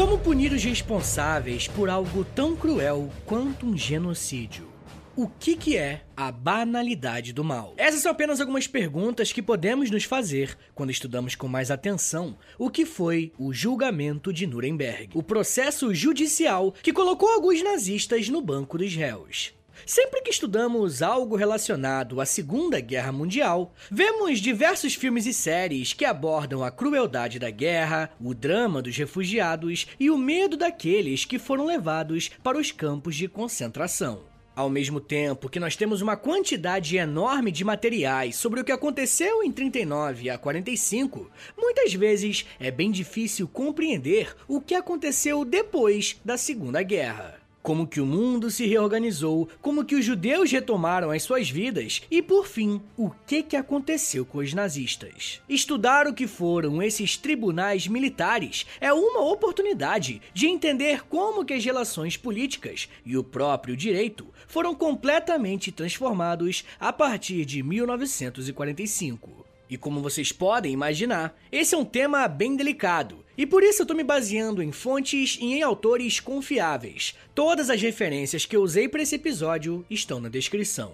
Como punir os responsáveis por algo tão cruel quanto um genocídio? O que, que é a banalidade do mal? Essas são apenas algumas perguntas que podemos nos fazer quando estudamos com mais atenção o que foi o julgamento de Nuremberg, o processo judicial que colocou alguns nazistas no banco dos réus. Sempre que estudamos algo relacionado à Segunda Guerra Mundial, vemos diversos filmes e séries que abordam a crueldade da guerra, o drama dos refugiados e o medo daqueles que foram levados para os campos de concentração. Ao mesmo tempo que nós temos uma quantidade enorme de materiais sobre o que aconteceu em 39 a 45, muitas vezes é bem difícil compreender o que aconteceu depois da Segunda Guerra como que o mundo se reorganizou, como que os judeus retomaram as suas vidas e, por fim, o que, que aconteceu com os nazistas. Estudar o que foram esses tribunais militares é uma oportunidade de entender como que as relações políticas e o próprio direito foram completamente transformados a partir de 1945. E como vocês podem imaginar, esse é um tema bem delicado, e por isso eu tô me baseando em fontes e em autores confiáveis. Todas as referências que eu usei para esse episódio estão na descrição.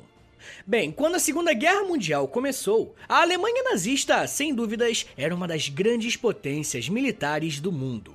Bem, quando a Segunda Guerra Mundial começou, a Alemanha nazista, sem dúvidas, era uma das grandes potências militares do mundo.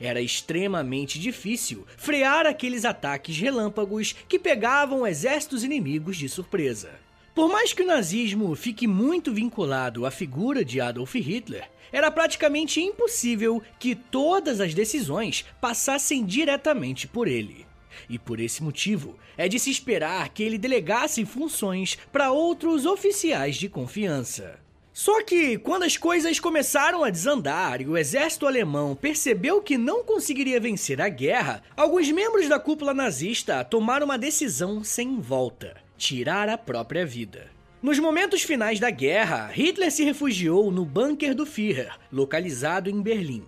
Era extremamente difícil frear aqueles ataques relâmpagos que pegavam exércitos inimigos de surpresa. Por mais que o nazismo fique muito vinculado à figura de Adolf Hitler, era praticamente impossível que todas as decisões passassem diretamente por ele. E por esse motivo, é de se esperar que ele delegasse funções para outros oficiais de confiança. Só que, quando as coisas começaram a desandar e o exército alemão percebeu que não conseguiria vencer a guerra, alguns membros da cúpula nazista tomaram uma decisão sem volta tirar a própria vida. Nos momentos finais da guerra, Hitler se refugiou no bunker do Führer, localizado em Berlim.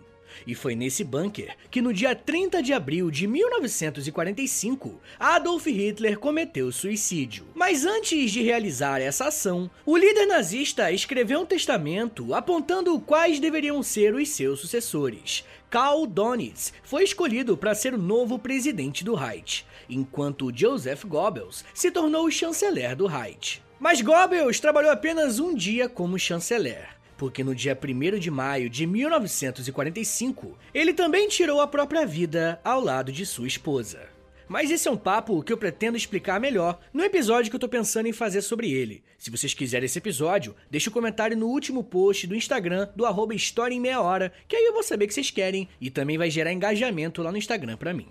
E foi nesse bunker que, no dia 30 de abril de 1945, Adolf Hitler cometeu suicídio. Mas antes de realizar essa ação, o líder nazista escreveu um testamento apontando quais deveriam ser os seus sucessores. Karl Donitz foi escolhido para ser o novo presidente do Reich, enquanto Joseph Goebbels se tornou o chanceler do Reich. Mas Goebbels trabalhou apenas um dia como chanceler, porque no dia 1 de maio de 1945, ele também tirou a própria vida ao lado de sua esposa. Mas esse é um papo que eu pretendo explicar melhor no episódio que eu tô pensando em fazer sobre ele. Se vocês quiserem esse episódio, deixa um comentário no último post do Instagram do arroba História em Meia Hora, que aí eu vou saber que vocês querem e também vai gerar engajamento lá no Instagram pra mim.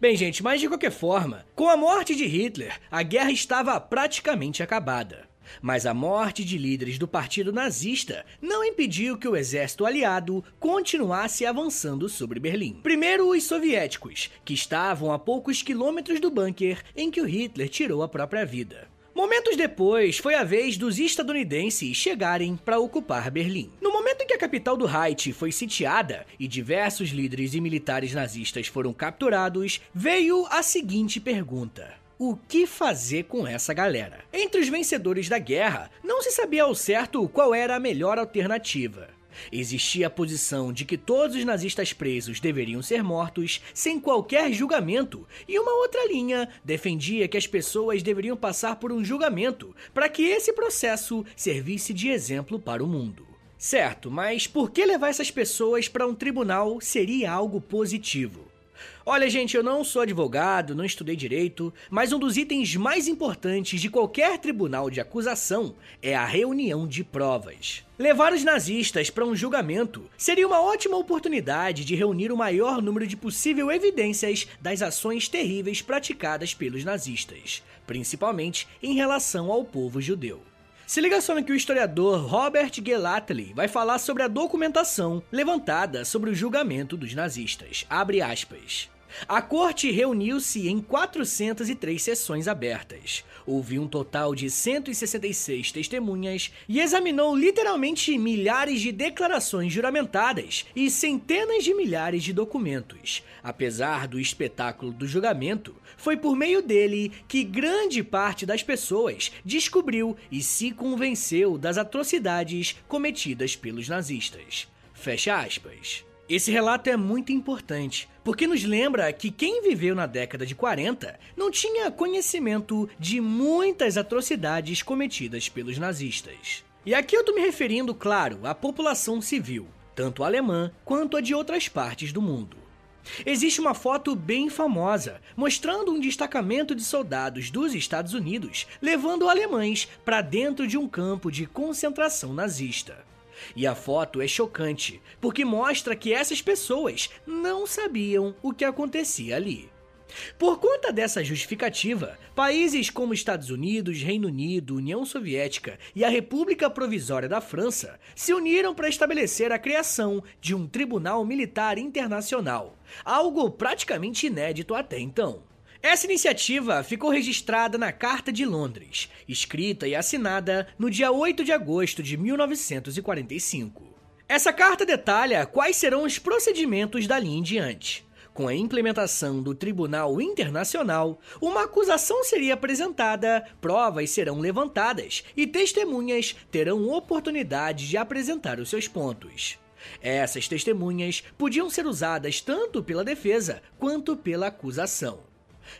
Bem, gente, mas de qualquer forma, com a morte de Hitler, a guerra estava praticamente acabada. Mas a morte de líderes do partido nazista não impediu que o exército aliado continuasse avançando sobre Berlim. Primeiro, os soviéticos, que estavam a poucos quilômetros do bunker em que o Hitler tirou a própria vida. Momentos depois, foi a vez dos estadunidenses chegarem para ocupar Berlim. No momento em que a capital do Reich foi sitiada e diversos líderes e militares nazistas foram capturados, veio a seguinte pergunta: o que fazer com essa galera? Entre os vencedores da guerra, não se sabia ao certo qual era a melhor alternativa. Existia a posição de que todos os nazistas presos deveriam ser mortos sem qualquer julgamento, e uma outra linha defendia que as pessoas deveriam passar por um julgamento para que esse processo servisse de exemplo para o mundo. Certo, mas por que levar essas pessoas para um tribunal seria algo positivo? Olha, gente, eu não sou advogado, não estudei direito, mas um dos itens mais importantes de qualquer tribunal de acusação é a reunião de provas. Levar os nazistas para um julgamento seria uma ótima oportunidade de reunir o maior número de possível evidências das ações terríveis praticadas pelos nazistas, principalmente em relação ao povo judeu. Se liga só no que o historiador Robert Gellatley vai falar sobre a documentação levantada sobre o julgamento dos nazistas. Abre aspas. A corte reuniu-se em 403 sessões abertas, ouviu um total de 166 testemunhas e examinou literalmente milhares de declarações juramentadas e centenas de milhares de documentos. Apesar do espetáculo do julgamento, foi por meio dele que grande parte das pessoas descobriu e se convenceu das atrocidades cometidas pelos nazistas. Fecha aspas. Esse relato é muito importante, porque nos lembra que quem viveu na década de 40 não tinha conhecimento de muitas atrocidades cometidas pelos nazistas. E aqui eu tô me referindo, claro, à população civil, tanto alemã quanto a de outras partes do mundo. Existe uma foto bem famosa mostrando um destacamento de soldados dos Estados Unidos levando alemães para dentro de um campo de concentração nazista. E a foto é chocante, porque mostra que essas pessoas não sabiam o que acontecia ali. Por conta dessa justificativa, países como Estados Unidos, Reino Unido, União Soviética e a República Provisória da França se uniram para estabelecer a criação de um tribunal militar internacional, algo praticamente inédito até então. Essa iniciativa ficou registrada na Carta de Londres, escrita e assinada no dia 8 de agosto de 1945. Essa carta detalha quais serão os procedimentos dali em diante. Com a implementação do Tribunal Internacional, uma acusação seria apresentada, provas serão levantadas e testemunhas terão oportunidade de apresentar os seus pontos. Essas testemunhas podiam ser usadas tanto pela defesa quanto pela acusação.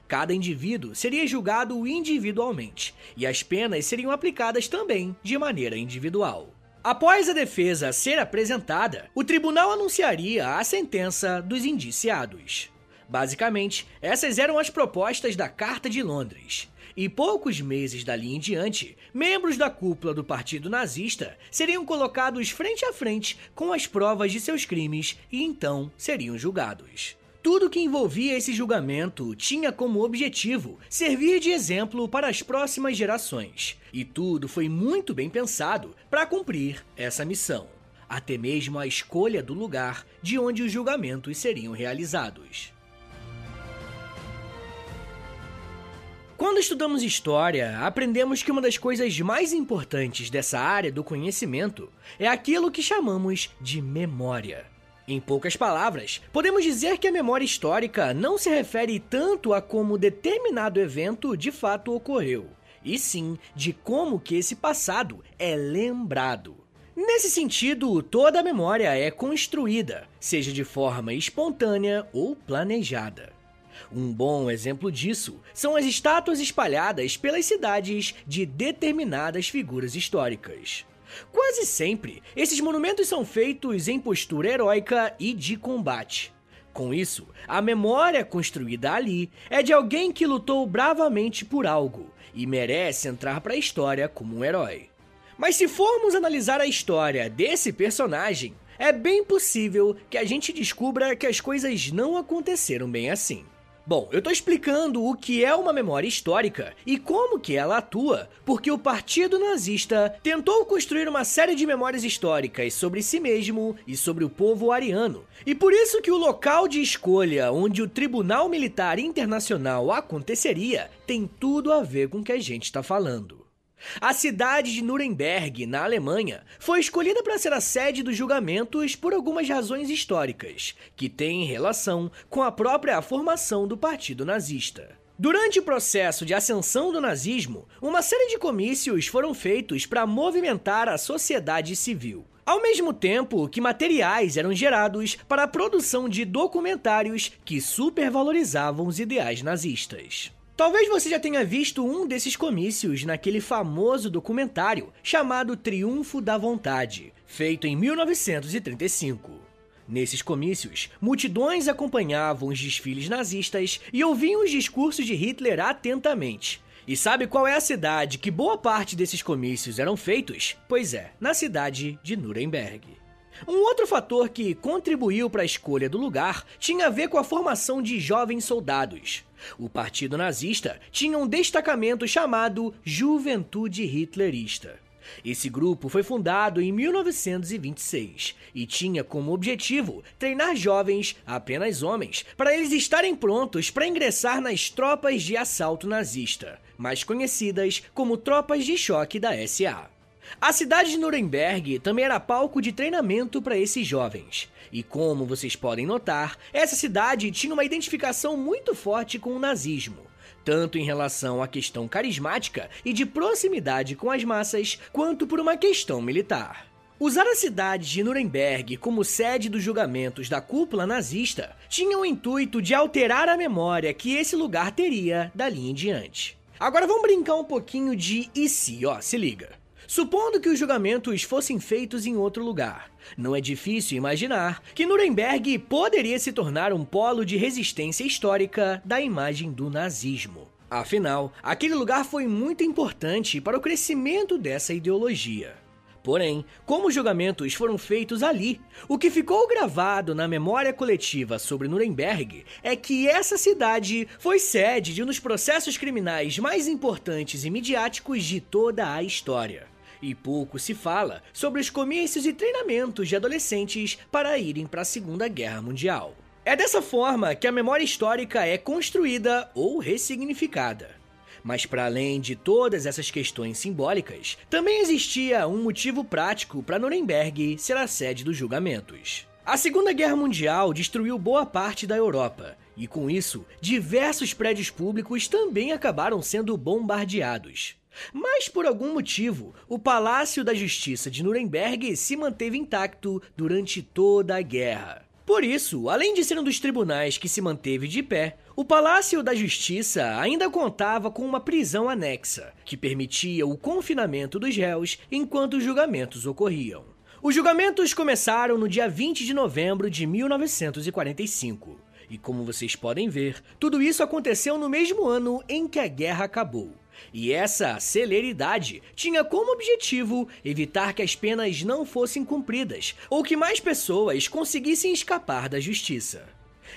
Cada indivíduo seria julgado individualmente, e as penas seriam aplicadas também de maneira individual. Após a defesa ser apresentada, o tribunal anunciaria a sentença dos indiciados. Basicamente, essas eram as propostas da Carta de Londres. E poucos meses dali em diante, membros da cúpula do Partido Nazista seriam colocados frente a frente com as provas de seus crimes e então seriam julgados. Tudo que envolvia esse julgamento tinha como objetivo servir de exemplo para as próximas gerações, e tudo foi muito bem pensado para cumprir essa missão. Até mesmo a escolha do lugar de onde os julgamentos seriam realizados. Quando estudamos história, aprendemos que uma das coisas mais importantes dessa área do conhecimento é aquilo que chamamos de memória. Em poucas palavras, podemos dizer que a memória histórica não se refere tanto a como determinado evento de fato ocorreu, e sim de como que esse passado é lembrado. Nesse sentido, toda a memória é construída, seja de forma espontânea ou planejada. Um bom exemplo disso são as estátuas espalhadas pelas cidades de determinadas figuras históricas. Quase sempre, esses monumentos são feitos em postura heróica e de combate. Com isso, a memória construída ali é de alguém que lutou bravamente por algo e merece entrar para a história como um herói. Mas se formos analisar a história desse personagem, é bem possível que a gente descubra que as coisas não aconteceram bem assim. Bom, eu tô explicando o que é uma memória histórica e como que ela atua, porque o Partido Nazista tentou construir uma série de memórias históricas sobre si mesmo e sobre o povo ariano. E por isso que o local de escolha onde o Tribunal Militar Internacional aconteceria tem tudo a ver com o que a gente está falando. A cidade de Nuremberg, na Alemanha, foi escolhida para ser a sede dos julgamentos por algumas razões históricas, que têm relação com a própria formação do Partido Nazista. Durante o processo de ascensão do nazismo, uma série de comícios foram feitos para movimentar a sociedade civil. Ao mesmo tempo que materiais eram gerados para a produção de documentários que supervalorizavam os ideais nazistas. Talvez você já tenha visto um desses comícios naquele famoso documentário chamado Triunfo da Vontade, feito em 1935. Nesses comícios, multidões acompanhavam os desfiles nazistas e ouviam os discursos de Hitler atentamente. E sabe qual é a cidade que boa parte desses comícios eram feitos? Pois é, na cidade de Nuremberg. Um outro fator que contribuiu para a escolha do lugar tinha a ver com a formação de jovens soldados. O partido nazista tinha um destacamento chamado Juventude Hitlerista. Esse grupo foi fundado em 1926 e tinha como objetivo treinar jovens, apenas homens, para eles estarem prontos para ingressar nas tropas de assalto nazista, mais conhecidas como tropas de choque da SA. A cidade de Nuremberg também era palco de treinamento para esses jovens. E como vocês podem notar, essa cidade tinha uma identificação muito forte com o nazismo, tanto em relação à questão carismática e de proximidade com as massas, quanto por uma questão militar. Usar a cidade de Nuremberg como sede dos julgamentos da cúpula nazista tinha o intuito de alterar a memória que esse lugar teria dali em diante. Agora vamos brincar um pouquinho de e se, ó, se liga. Supondo que os julgamentos fossem feitos em outro lugar, não é difícil imaginar que Nuremberg poderia se tornar um polo de resistência histórica da imagem do nazismo. Afinal, aquele lugar foi muito importante para o crescimento dessa ideologia. Porém, como os julgamentos foram feitos ali, o que ficou gravado na memória coletiva sobre Nuremberg é que essa cidade foi sede de um dos processos criminais mais importantes e midiáticos de toda a história. E pouco se fala sobre os comícios e treinamentos de adolescentes para irem para a Segunda Guerra Mundial. É dessa forma que a memória histórica é construída ou ressignificada. Mas para além de todas essas questões simbólicas, também existia um motivo prático para Nuremberg ser a sede dos julgamentos. A Segunda Guerra Mundial destruiu boa parte da Europa, e com isso, diversos prédios públicos também acabaram sendo bombardeados. Mas por algum motivo, o Palácio da Justiça de Nuremberg se manteve intacto durante toda a guerra. Por isso, além de ser um dos tribunais que se manteve de pé, o Palácio da Justiça ainda contava com uma prisão anexa, que permitia o confinamento dos réus enquanto os julgamentos ocorriam. Os julgamentos começaram no dia 20 de novembro de 1945. E como vocês podem ver, tudo isso aconteceu no mesmo ano em que a guerra acabou. E essa celeridade tinha como objetivo evitar que as penas não fossem cumpridas ou que mais pessoas conseguissem escapar da justiça.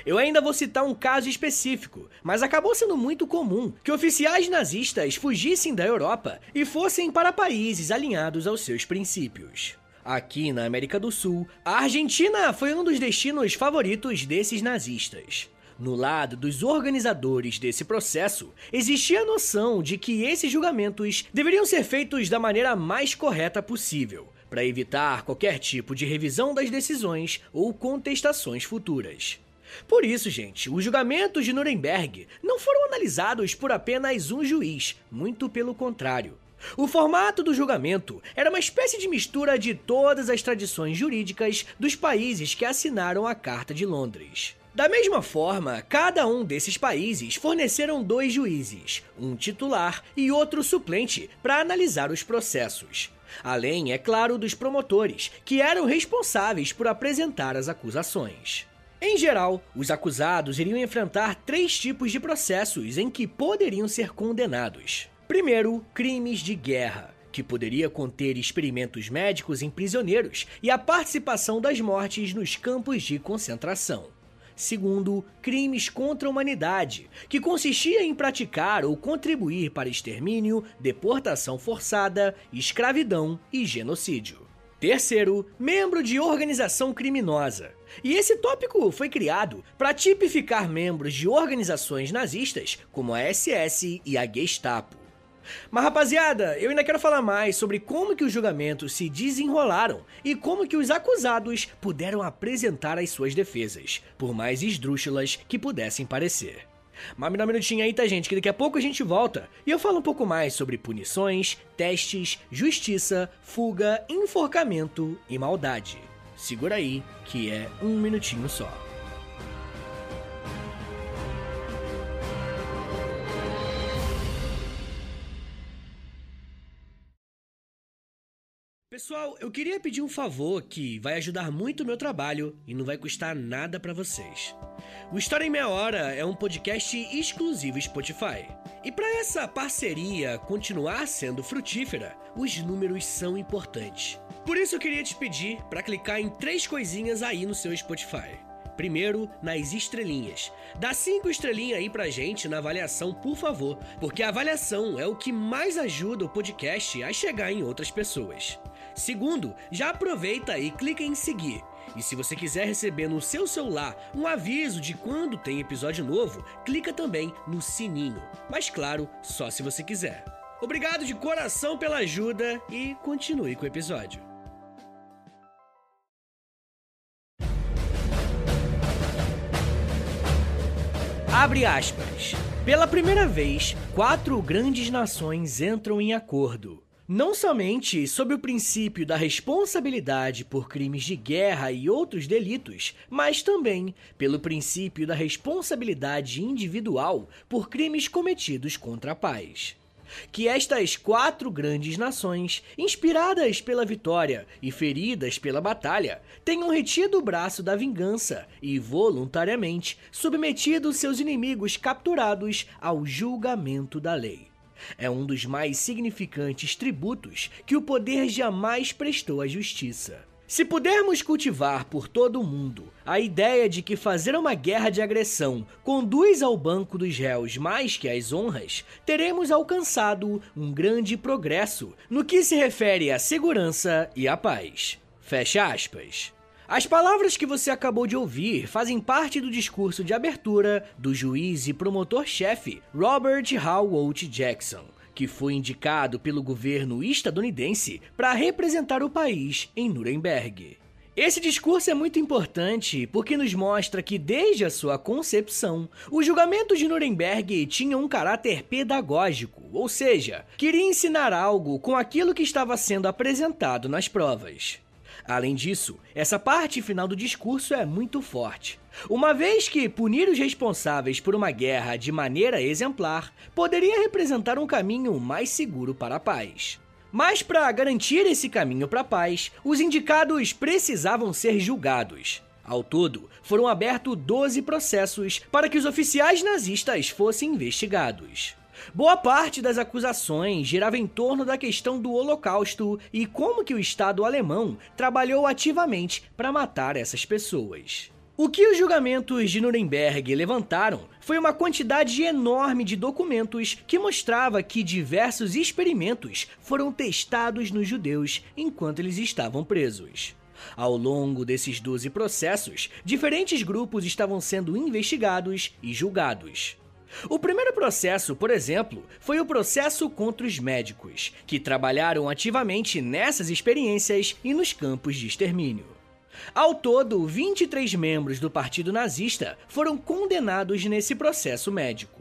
Eu ainda vou citar um caso específico, mas acabou sendo muito comum que oficiais nazistas fugissem da Europa e fossem para países alinhados aos seus princípios. Aqui na América do Sul, a Argentina foi um dos destinos favoritos desses nazistas. No lado dos organizadores desse processo, existia a noção de que esses julgamentos deveriam ser feitos da maneira mais correta possível, para evitar qualquer tipo de revisão das decisões ou contestações futuras. Por isso, gente, os julgamentos de Nuremberg não foram analisados por apenas um juiz, muito pelo contrário. O formato do julgamento era uma espécie de mistura de todas as tradições jurídicas dos países que assinaram a Carta de Londres. Da mesma forma, cada um desses países forneceram dois juízes, um titular e outro suplente, para analisar os processos. Além, é claro, dos promotores, que eram responsáveis por apresentar as acusações. Em geral, os acusados iriam enfrentar três tipos de processos em que poderiam ser condenados. Primeiro, crimes de guerra, que poderia conter experimentos médicos em prisioneiros e a participação das mortes nos campos de concentração. Segundo, crimes contra a humanidade, que consistia em praticar ou contribuir para extermínio, deportação forçada, escravidão e genocídio. Terceiro, membro de organização criminosa. E esse tópico foi criado para tipificar membros de organizações nazistas como a SS e a Gestapo. Mas rapaziada, eu ainda quero falar mais sobre como que os julgamentos se desenrolaram e como que os acusados puderam apresentar as suas defesas, por mais esdrúxulas que pudessem parecer. Mas me dá um minutinho aí, tá, gente? Que daqui a pouco a gente volta e eu falo um pouco mais sobre punições, testes, justiça, fuga, enforcamento e maldade. Segura aí, que é um minutinho só. Pessoal, eu queria pedir um favor que vai ajudar muito o meu trabalho e não vai custar nada para vocês. O História em Meia Hora é um podcast exclusivo Spotify. E para essa parceria continuar sendo frutífera, os números são importantes. Por isso eu queria te pedir para clicar em três coisinhas aí no seu Spotify. Primeiro, nas estrelinhas. Dá cinco estrelinhas aí pra gente na avaliação, por favor, porque a avaliação é o que mais ajuda o podcast a chegar em outras pessoas. Segundo, já aproveita e clica em seguir. E se você quiser receber no seu celular um aviso de quando tem episódio novo, clica também no sininho. Mas claro, só se você quiser. Obrigado de coração pela ajuda e continue com o episódio. Abre aspas. Pela primeira vez, quatro grandes nações entram em acordo não somente sob o princípio da responsabilidade por crimes de guerra e outros delitos, mas também pelo princípio da responsabilidade individual por crimes cometidos contra a paz. Que estas quatro grandes nações, inspiradas pela vitória e feridas pela batalha, tenham retido o braço da vingança e voluntariamente submetido seus inimigos capturados ao julgamento da lei é um dos mais significantes tributos que o poder jamais prestou à justiça. Se pudermos cultivar por todo o mundo a ideia de que fazer uma guerra de agressão conduz ao banco dos réus mais que às honras, teremos alcançado um grande progresso no que se refere à segurança e à paz. Fecha aspas. As palavras que você acabou de ouvir fazem parte do discurso de abertura do juiz e promotor-chefe Robert Howard Jackson, que foi indicado pelo governo estadunidense para representar o país em Nuremberg. Esse discurso é muito importante porque nos mostra que, desde a sua concepção, o julgamento de Nuremberg tinha um caráter pedagógico, ou seja, queria ensinar algo com aquilo que estava sendo apresentado nas provas. Além disso, essa parte final do discurso é muito forte. Uma vez que punir os responsáveis por uma guerra de maneira exemplar poderia representar um caminho mais seguro para a paz. Mas para garantir esse caminho para a paz, os indicados precisavam ser julgados. Ao todo, foram abertos 12 processos para que os oficiais nazistas fossem investigados. Boa parte das acusações girava em torno da questão do Holocausto e como que o Estado alemão trabalhou ativamente para matar essas pessoas. O que os julgamentos de Nuremberg levantaram foi uma quantidade enorme de documentos que mostrava que diversos experimentos foram testados nos judeus enquanto eles estavam presos. Ao longo desses 12 processos, diferentes grupos estavam sendo investigados e julgados. O primeiro processo, por exemplo, foi o processo contra os médicos, que trabalharam ativamente nessas experiências e nos campos de extermínio. Ao todo, 23 membros do Partido Nazista foram condenados nesse processo médico.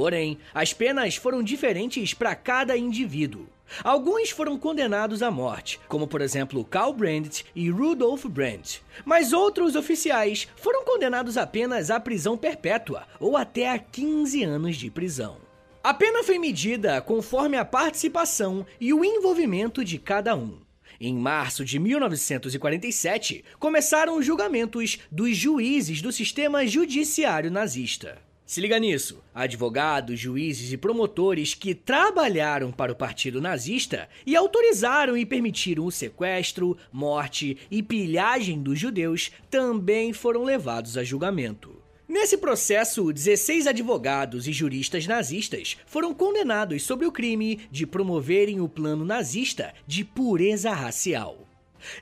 Porém, as penas foram diferentes para cada indivíduo. Alguns foram condenados à morte, como por exemplo Karl Brandt e Rudolf Brandt, mas outros oficiais foram condenados apenas à prisão perpétua ou até a 15 anos de prisão. A pena foi medida conforme a participação e o envolvimento de cada um. Em março de 1947, começaram os julgamentos dos juízes do sistema judiciário nazista. Se liga nisso: advogados, juízes e promotores que trabalharam para o partido nazista e autorizaram e permitiram o sequestro, morte e pilhagem dos judeus também foram levados a julgamento. Nesse processo, 16 advogados e juristas nazistas foram condenados sobre o crime de promoverem o plano nazista de pureza racial.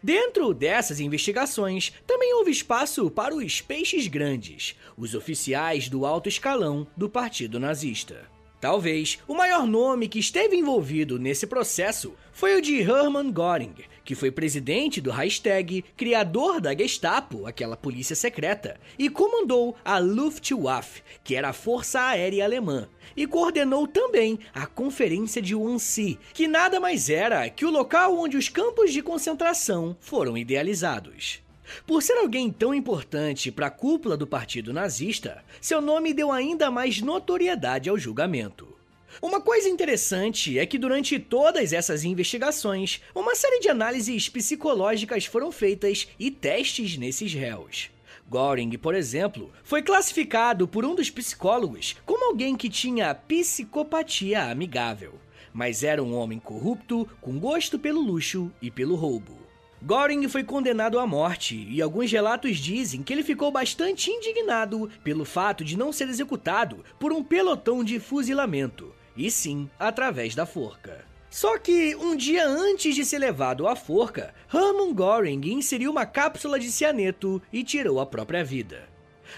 Dentro dessas investigações, também houve espaço para os peixes grandes, os oficiais do alto escalão do Partido Nazista. Talvez o maior nome que esteve envolvido nesse processo foi o de Hermann Göring, que foi presidente do Reichstag, criador da Gestapo, aquela polícia secreta, e comandou a Luftwaffe, que era a força aérea alemã, e coordenou também a Conferência de Wannsee, que nada mais era que o local onde os campos de concentração foram idealizados. Por ser alguém tão importante para a cúpula do partido nazista, seu nome deu ainda mais notoriedade ao julgamento. Uma coisa interessante é que durante todas essas investigações, uma série de análises psicológicas foram feitas e testes nesses réus. Göring, por exemplo, foi classificado por um dos psicólogos como alguém que tinha psicopatia amigável, mas era um homem corrupto com gosto pelo luxo e pelo roubo. Göring foi condenado à morte e alguns relatos dizem que ele ficou bastante indignado pelo fato de não ser executado por um pelotão de fuzilamento, e sim através da forca. Só que um dia antes de ser levado à forca, Hermann Göring inseriu uma cápsula de cianeto e tirou a própria vida.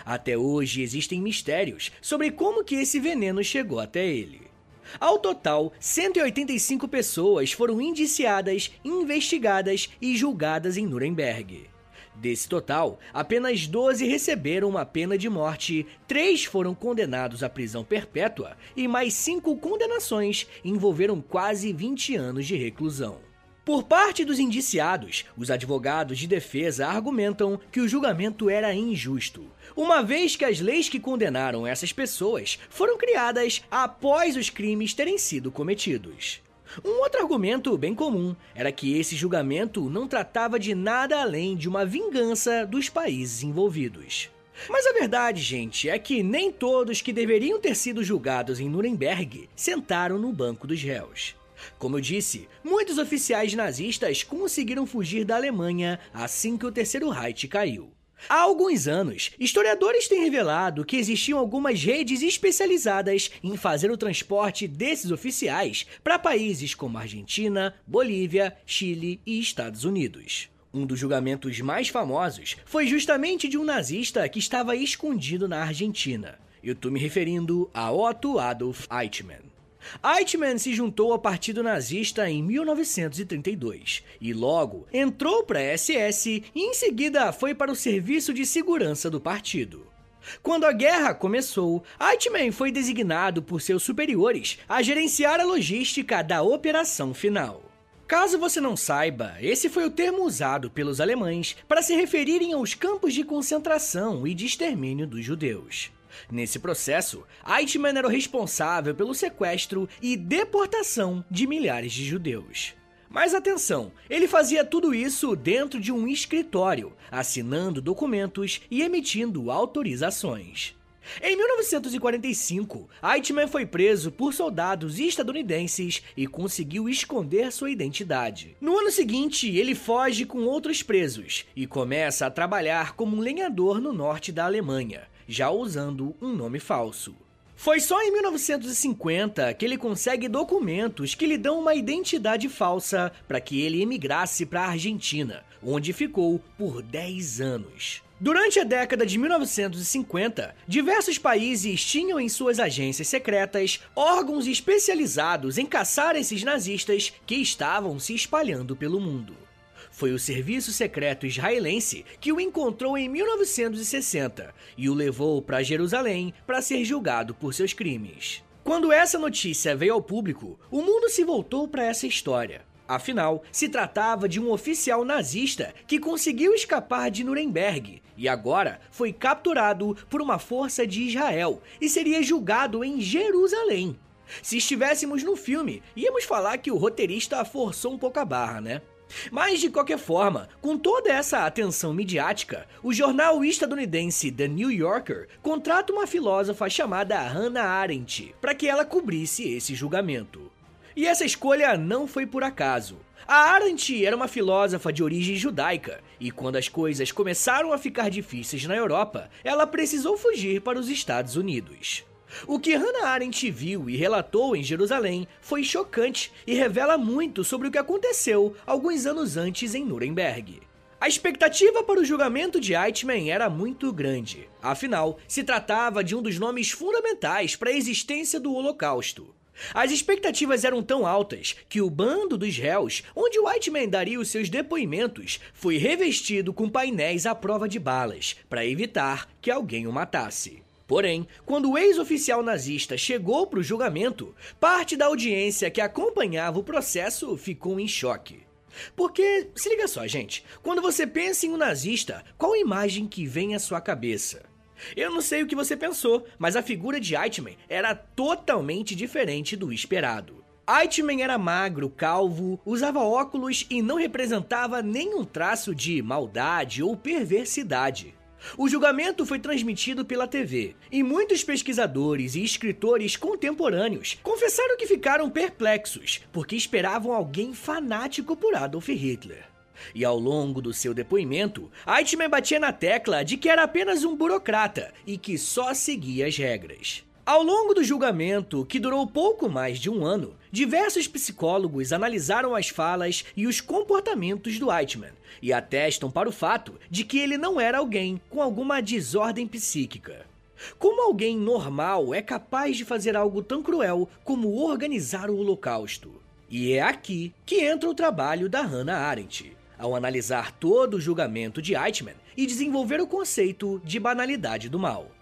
Até hoje existem mistérios sobre como que esse veneno chegou até ele. Ao total, 185 pessoas foram indiciadas, investigadas e julgadas em Nuremberg. Desse total, apenas 12 receberam uma pena de morte, 3 foram condenados à prisão perpétua e mais 5 condenações envolveram quase 20 anos de reclusão. Por parte dos indiciados, os advogados de defesa argumentam que o julgamento era injusto, uma vez que as leis que condenaram essas pessoas foram criadas após os crimes terem sido cometidos. Um outro argumento bem comum era que esse julgamento não tratava de nada além de uma vingança dos países envolvidos. Mas a verdade, gente, é que nem todos que deveriam ter sido julgados em Nuremberg sentaram no banco dos réus. Como eu disse, muitos oficiais nazistas conseguiram fugir da Alemanha assim que o Terceiro Reich caiu. Há alguns anos, historiadores têm revelado que existiam algumas redes especializadas em fazer o transporte desses oficiais para países como Argentina, Bolívia, Chile e Estados Unidos. Um dos julgamentos mais famosos foi justamente de um nazista que estava escondido na Argentina. Eu estou me referindo a Otto Adolf Eichmann. Eichmann se juntou ao Partido Nazista em 1932 e logo entrou para a SS e em seguida foi para o Serviço de Segurança do partido. Quando a guerra começou, Eichmann foi designado por seus superiores a gerenciar a logística da operação final. Caso você não saiba, esse foi o termo usado pelos alemães para se referirem aos campos de concentração e de extermínio dos judeus. Nesse processo, Eichmann era o responsável pelo sequestro e deportação de milhares de judeus. Mas atenção, ele fazia tudo isso dentro de um escritório, assinando documentos e emitindo autorizações. Em 1945, Eichmann foi preso por soldados estadunidenses e conseguiu esconder sua identidade. No ano seguinte, ele foge com outros presos e começa a trabalhar como um lenhador no norte da Alemanha, já usando um nome falso. Foi só em 1950 que ele consegue documentos que lhe dão uma identidade falsa para que ele emigrasse para a Argentina, onde ficou por 10 anos. Durante a década de 1950, diversos países tinham em suas agências secretas órgãos especializados em caçar esses nazistas que estavam se espalhando pelo mundo. Foi o serviço secreto israelense que o encontrou em 1960 e o levou para Jerusalém para ser julgado por seus crimes. Quando essa notícia veio ao público, o mundo se voltou para essa história. Afinal, se tratava de um oficial nazista que conseguiu escapar de Nuremberg e agora foi capturado por uma força de Israel e seria julgado em Jerusalém. Se estivéssemos no filme, íamos falar que o roteirista forçou um pouco a barra, né? Mas de qualquer forma, com toda essa atenção midiática, o jornal estadunidense The New Yorker contrata uma filósofa chamada Hannah Arendt para que ela cobrisse esse julgamento. E essa escolha não foi por acaso. A Arendt era uma filósofa de origem judaica, e quando as coisas começaram a ficar difíceis na Europa, ela precisou fugir para os Estados Unidos. O que Hannah Arendt viu e relatou em Jerusalém foi chocante e revela muito sobre o que aconteceu alguns anos antes em Nuremberg. A expectativa para o julgamento de Eichmann era muito grande, afinal, se tratava de um dos nomes fundamentais para a existência do Holocausto. As expectativas eram tão altas que o bando dos réus, onde Eichmann daria os seus depoimentos, foi revestido com painéis à prova de balas, para evitar que alguém o matasse. Porém, quando o ex-oficial nazista chegou para o julgamento, parte da audiência que acompanhava o processo ficou em choque. Porque, se liga só, gente, quando você pensa em um nazista, qual imagem que vem à sua cabeça? Eu não sei o que você pensou, mas a figura de Eichmann era totalmente diferente do esperado. Eichmann era magro, calvo, usava óculos e não representava nenhum traço de maldade ou perversidade. O julgamento foi transmitido pela TV e muitos pesquisadores e escritores contemporâneos confessaram que ficaram perplexos porque esperavam alguém fanático por Adolf Hitler. E ao longo do seu depoimento, Eichmann batia na tecla de que era apenas um burocrata e que só seguia as regras. Ao longo do julgamento, que durou pouco mais de um ano, diversos psicólogos analisaram as falas e os comportamentos do Eichmann e atestam para o fato de que ele não era alguém com alguma desordem psíquica. Como alguém normal é capaz de fazer algo tão cruel como organizar o Holocausto? E é aqui que entra o trabalho da Hannah Arendt. ao analisar todo o julgamento de Eichmann e desenvolver o conceito de banalidade do mal.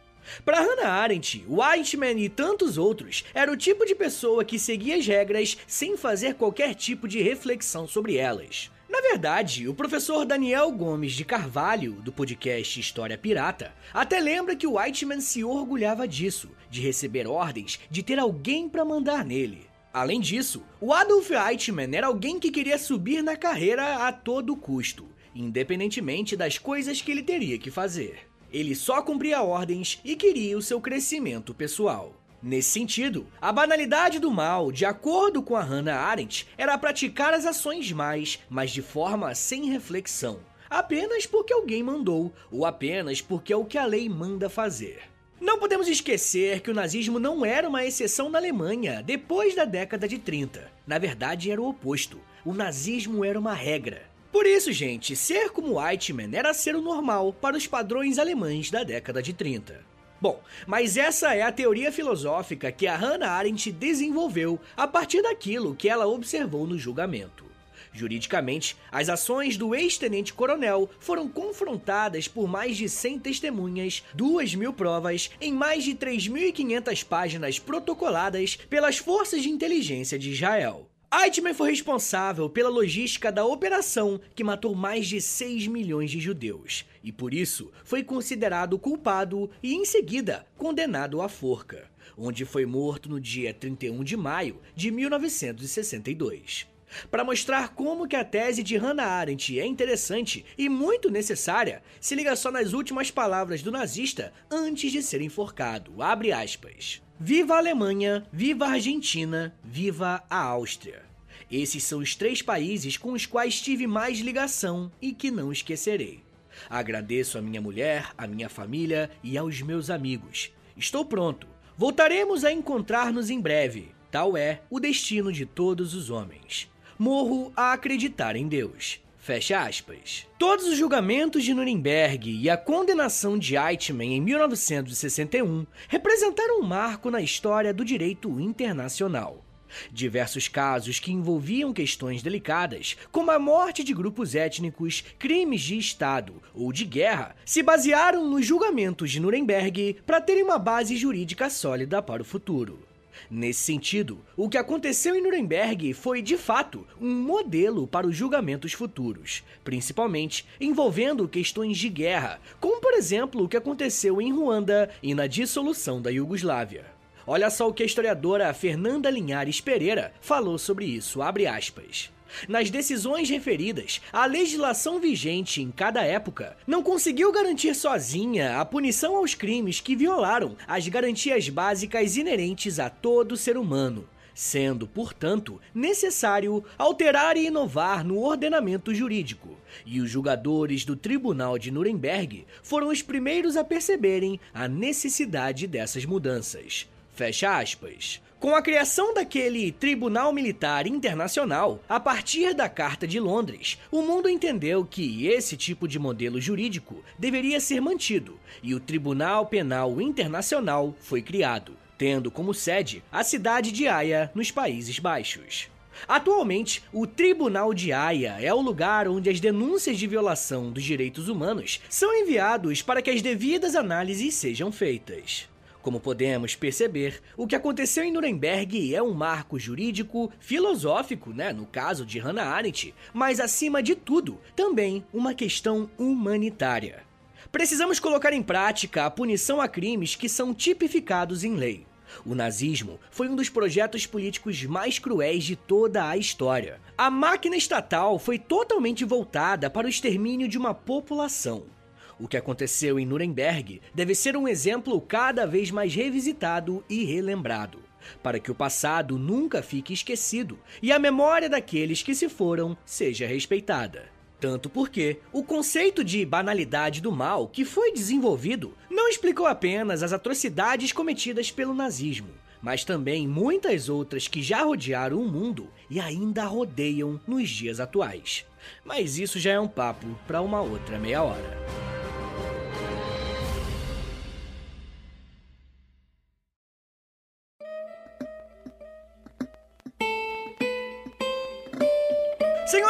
Para Hannah Arendt, Eichmann e tantos outros era o tipo de pessoa que seguia as regras sem fazer qualquer tipo de reflexão sobre elas. Na verdade, o professor Daniel Gomes de Carvalho, do podcast História Pirata, até lembra que o Eichmann se orgulhava disso, de receber ordens, de ter alguém para mandar nele. Além disso, o Adolf Eichmann era alguém que queria subir na carreira a todo custo, independentemente das coisas que ele teria que fazer. Ele só cumpria ordens e queria o seu crescimento pessoal. Nesse sentido, a banalidade do mal, de acordo com a Hannah Arendt, era praticar as ações mais, mas de forma sem reflexão, apenas porque alguém mandou, ou apenas porque é o que a lei manda fazer. Não podemos esquecer que o nazismo não era uma exceção na Alemanha depois da década de 30. Na verdade, era o oposto. O nazismo era uma regra. Por isso, gente, ser como Eichmann era ser o normal para os padrões alemães da década de 30. Bom, mas essa é a teoria filosófica que a Hannah Arendt desenvolveu a partir daquilo que ela observou no julgamento. Juridicamente, as ações do ex-tenente-coronel foram confrontadas por mais de 100 testemunhas, 2 mil provas, em mais de 3.500 páginas protocoladas pelas forças de inteligência de Israel. Eichmann foi responsável pela logística da operação que matou mais de 6 milhões de judeus, e por isso foi considerado culpado e, em seguida, condenado à forca, onde foi morto no dia 31 de maio de 1962. Para mostrar como que a tese de Hannah Arendt é interessante e muito necessária, se liga só nas últimas palavras do nazista antes de ser enforcado. Abre aspas. Viva a Alemanha, viva a Argentina, viva a Áustria. Esses são os três países com os quais tive mais ligação e que não esquecerei. Agradeço a minha mulher, a minha família e aos meus amigos. Estou pronto. Voltaremos a encontrar-nos em breve. Tal é o destino de todos os homens. Morro a acreditar em Deus. Fecha aspas. Todos os julgamentos de Nuremberg e a condenação de Eichmann em 1961 representaram um marco na história do direito internacional. Diversos casos que envolviam questões delicadas, como a morte de grupos étnicos, crimes de Estado ou de guerra, se basearam nos julgamentos de Nuremberg para terem uma base jurídica sólida para o futuro. Nesse sentido, o que aconteceu em Nuremberg foi, de fato, um modelo para os julgamentos futuros, principalmente envolvendo questões de guerra, como por exemplo o que aconteceu em Ruanda e na dissolução da Iugoslávia. Olha só o que a historiadora Fernanda Linhares Pereira falou sobre isso, abre aspas. Nas decisões referidas, a legislação vigente em cada época não conseguiu garantir sozinha a punição aos crimes que violaram as garantias básicas inerentes a todo ser humano, sendo, portanto, necessário alterar e inovar no ordenamento jurídico. E os julgadores do Tribunal de Nuremberg foram os primeiros a perceberem a necessidade dessas mudanças. Fecha aspas. Com a criação daquele Tribunal Militar Internacional, a partir da Carta de Londres, o mundo entendeu que esse tipo de modelo jurídico deveria ser mantido e o Tribunal Penal Internacional foi criado, tendo como sede a cidade de Haia, nos Países Baixos. Atualmente, o Tribunal de Haia é o lugar onde as denúncias de violação dos direitos humanos são enviados para que as devidas análises sejam feitas. Como podemos perceber, o que aconteceu em Nuremberg é um marco jurídico, filosófico, né, no caso de Hannah Arendt, mas acima de tudo, também uma questão humanitária. Precisamos colocar em prática a punição a crimes que são tipificados em lei. O nazismo foi um dos projetos políticos mais cruéis de toda a história. A máquina estatal foi totalmente voltada para o extermínio de uma população. O que aconteceu em Nuremberg deve ser um exemplo cada vez mais revisitado e relembrado, para que o passado nunca fique esquecido e a memória daqueles que se foram seja respeitada. Tanto porque o conceito de banalidade do mal que foi desenvolvido não explicou apenas as atrocidades cometidas pelo nazismo, mas também muitas outras que já rodearam o mundo e ainda rodeiam nos dias atuais. Mas isso já é um papo para uma outra meia hora.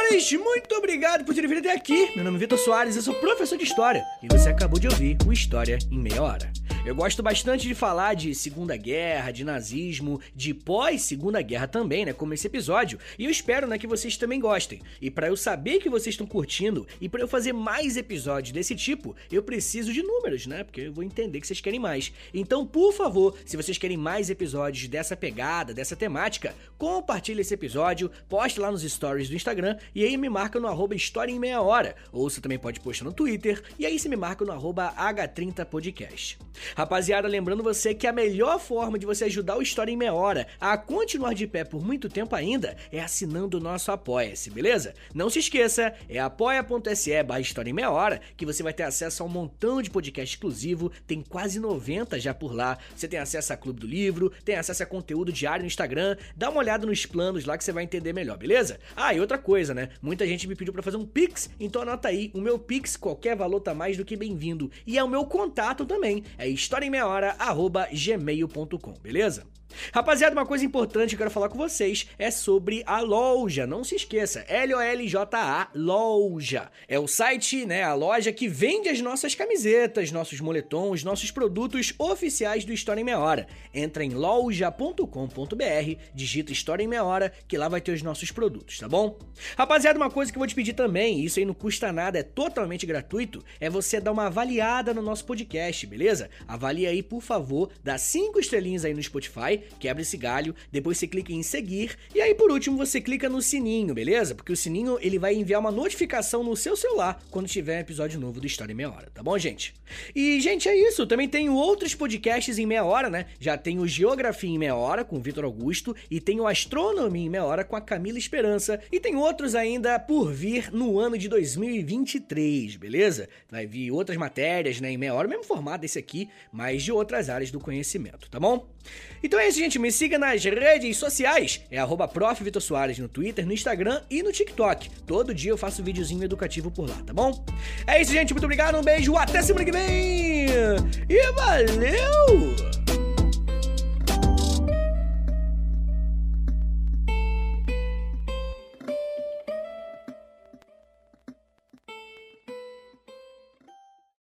Senhores, muito obrigado por terem vindo até aqui. Meu nome é Vitor Soares, eu sou professor de História e você acabou de ouvir o História em Meia Hora. Eu gosto bastante de falar de Segunda Guerra, de nazismo, de pós-Segunda Guerra também, né, como esse episódio, e eu espero, né, que vocês também gostem. E para eu saber que vocês estão curtindo e para eu fazer mais episódios desse tipo, eu preciso de números, né, porque eu vou entender que vocês querem mais. Então, por favor, se vocês querem mais episódios dessa pegada, dessa temática, compartilhe esse episódio, poste lá nos stories do Instagram e aí me marca no arroba História em Meia Hora. Ou você também pode postar no Twitter e aí você me marca no arroba H30podcast. Rapaziada, lembrando você que a melhor forma de você ajudar o História em Meia Hora a continuar de pé por muito tempo ainda é assinando o nosso Apoia-se, beleza? Não se esqueça, é apoia.se barra História em Meia Hora que você vai ter acesso a um montão de podcast exclusivo, tem quase 90 já por lá. Você tem acesso a Clube do Livro, tem acesso a conteúdo diário no Instagram, dá uma olhada nos planos lá que você vai entender melhor, beleza? Ah, e outra coisa, né? Muita gente me pediu para fazer um Pix, então anota aí, o meu Pix, qualquer valor tá mais do que bem-vindo. E é o meu contato também, é historiaemmeiahora@gmail.com, beleza? Rapaziada, uma coisa importante que eu quero falar com vocês é sobre a loja. Não se esqueça, L-O-L-J-A, loja. É o site, né, a loja que vende as nossas camisetas, nossos moletons, nossos produtos oficiais do História em Meia Hora. Entra em loja.com.br, digita História em Meia Hora, que lá vai ter os nossos produtos, tá bom? Rapaziada, uma coisa que eu vou te pedir também, isso aí não custa nada, é totalmente gratuito, é você dar uma avaliada no nosso podcast, beleza? Avalie aí, por favor, dá cinco estrelinhas aí no Spotify quebra esse galho, depois você clica em seguir e aí por último você clica no sininho, beleza? Porque o sininho ele vai enviar uma notificação no seu celular quando tiver um episódio novo do História em Meia Hora, tá bom, gente? E, gente, é isso. Também tenho outros podcasts em meia hora, né? Já tenho Geografia em Meia Hora com o Vitor Augusto e tenho Astronomia em Meia Hora com a Camila Esperança e tem outros ainda por vir no ano de 2023, beleza? Vai vir outras matérias, né, em meia hora, mesmo formato desse aqui, mas de outras áreas do conhecimento, tá bom? Então é isso, gente. Me siga nas redes sociais. É arroba no Twitter, no Instagram e no TikTok. Todo dia eu faço videozinho educativo por lá, tá bom? É isso, gente. Muito obrigado. Um beijo. Até semana que vem. E valeu!